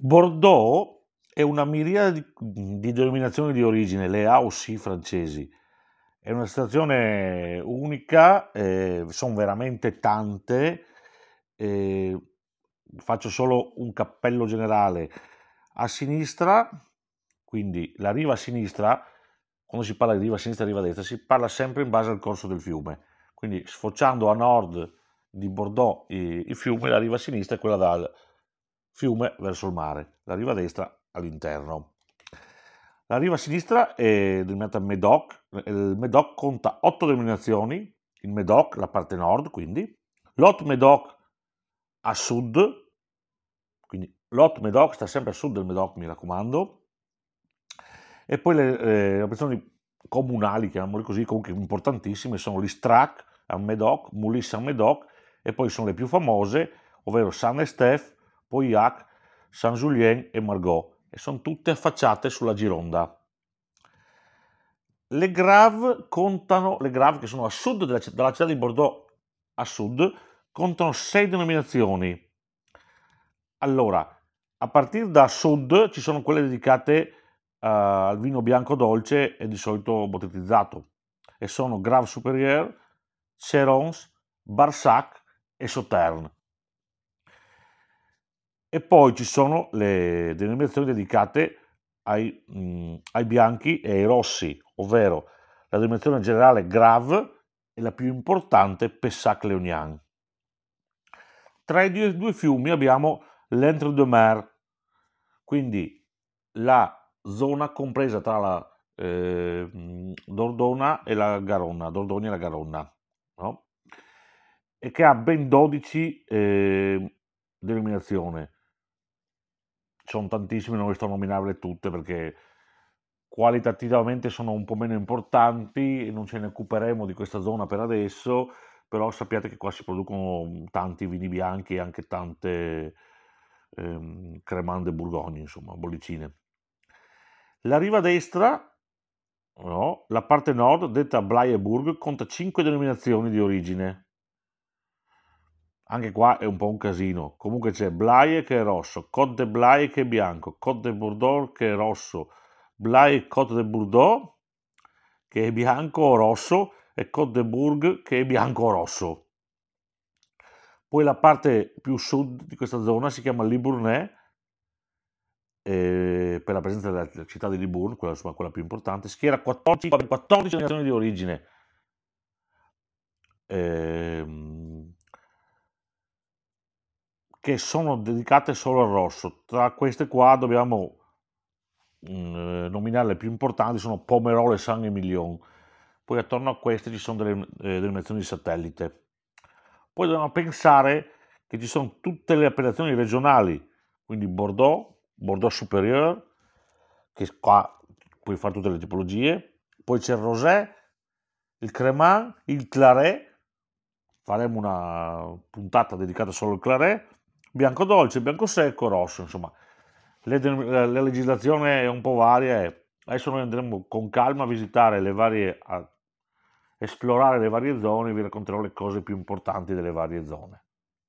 Bordeaux è una miriade di, di denominazioni di origine, le A o C francesi. È una situazione unica, eh, sono veramente tante. Eh, faccio solo un cappello generale. A sinistra, quindi la riva a sinistra, quando si parla di riva a sinistra e riva a destra, si parla sempre in base al corso del fiume. Quindi sfociando a nord di Bordeaux il fiume, la riva a sinistra è quella dal fiume verso il mare, la riva destra all'interno. La riva sinistra è denominata Medoc, il Medoc conta otto denominazioni, il Medoc, la parte nord quindi, l'Hot Medoc a sud, quindi l'Hot Medoc sta sempre a sud del Medoc mi raccomando, e poi le, eh, operazioni comunali, chiamiamole così, comunque importantissime, sono l'Istrac a Medoc, Moulis a Medoc, e poi sono le più famose, ovvero Pauillac, Saint-Julien e Margot, e sono tutte affacciate sulla Gironda. Le Grave contano, le Grave che sono a sud della, dalla città di Bordeaux a sud, contano sei denominazioni. Allora, a partire da sud ci sono quelle dedicate uh, al vino bianco dolce e di solito bottettizzato, e sono Grave Superieur, Cerons, Barsac e Sauterne. E poi ci sono le denominazioni dedicate ai, mh, mm, ai bianchi e ai rossi, ovvero la denominazione generale Grave e la più importante Pessac-Léognan. Tra i due, due fiumi abbiamo l'Entre-deux-Mer, quindi la zona compresa tra la eh, Dordona e la Garonna, Dordogne e la Garonna, no? e che ha ben 12 eh, denominazioni. Sono tantissime, non riesco a nominarle tutte perché qualitativamente sono un po' meno importanti e non ce ne occuperemo di questa zona per adesso, però sappiate che qua si producono tanti vini bianchi e anche tante ehm, cremande burgogne, insomma, bollicine. La riva destra, no, la parte nord, detta Blaieburg, conta 5 denominazioni di origine. Anche qua è un po' un casino. Comunque c'è Blaie che è rosso, Côte de Blaye che è bianco, Côte de Bordeaux che è rosso, Blaye Côte de Bordeaux che è bianco o rosso e Côte de Bourg che è bianco o rosso. Poi la parte più sud di questa zona si chiama Libournais eh, per la presenza della città di Libourne, quella, insomma, quella più importante, schiera 14, 14 nazioni di origine. Eh, che sono dedicate solo al rosso. Tra queste qua dobbiamo mm, nominare le più importanti, sono Pomerol e San Emilion. Poi attorno a queste ci sono delle eh, denominazioni di satellite. Poi dobbiamo pensare che ci sono tutte le appellazioni regionali, quindi Bordeaux, Bordeaux Superior, che qua puoi fare tutte le tipologie, poi c'è il Rosé, il Cremant, il Claret, faremo una puntata dedicata solo al Claret, bianco dolce, bianco secco, rosso, insomma. Le, la, la legislazione è un po' varia e adesso noi andremo con calma a visitare le varie, a esplorare le varie zone e vi racconterò le cose più importanti delle varie zone.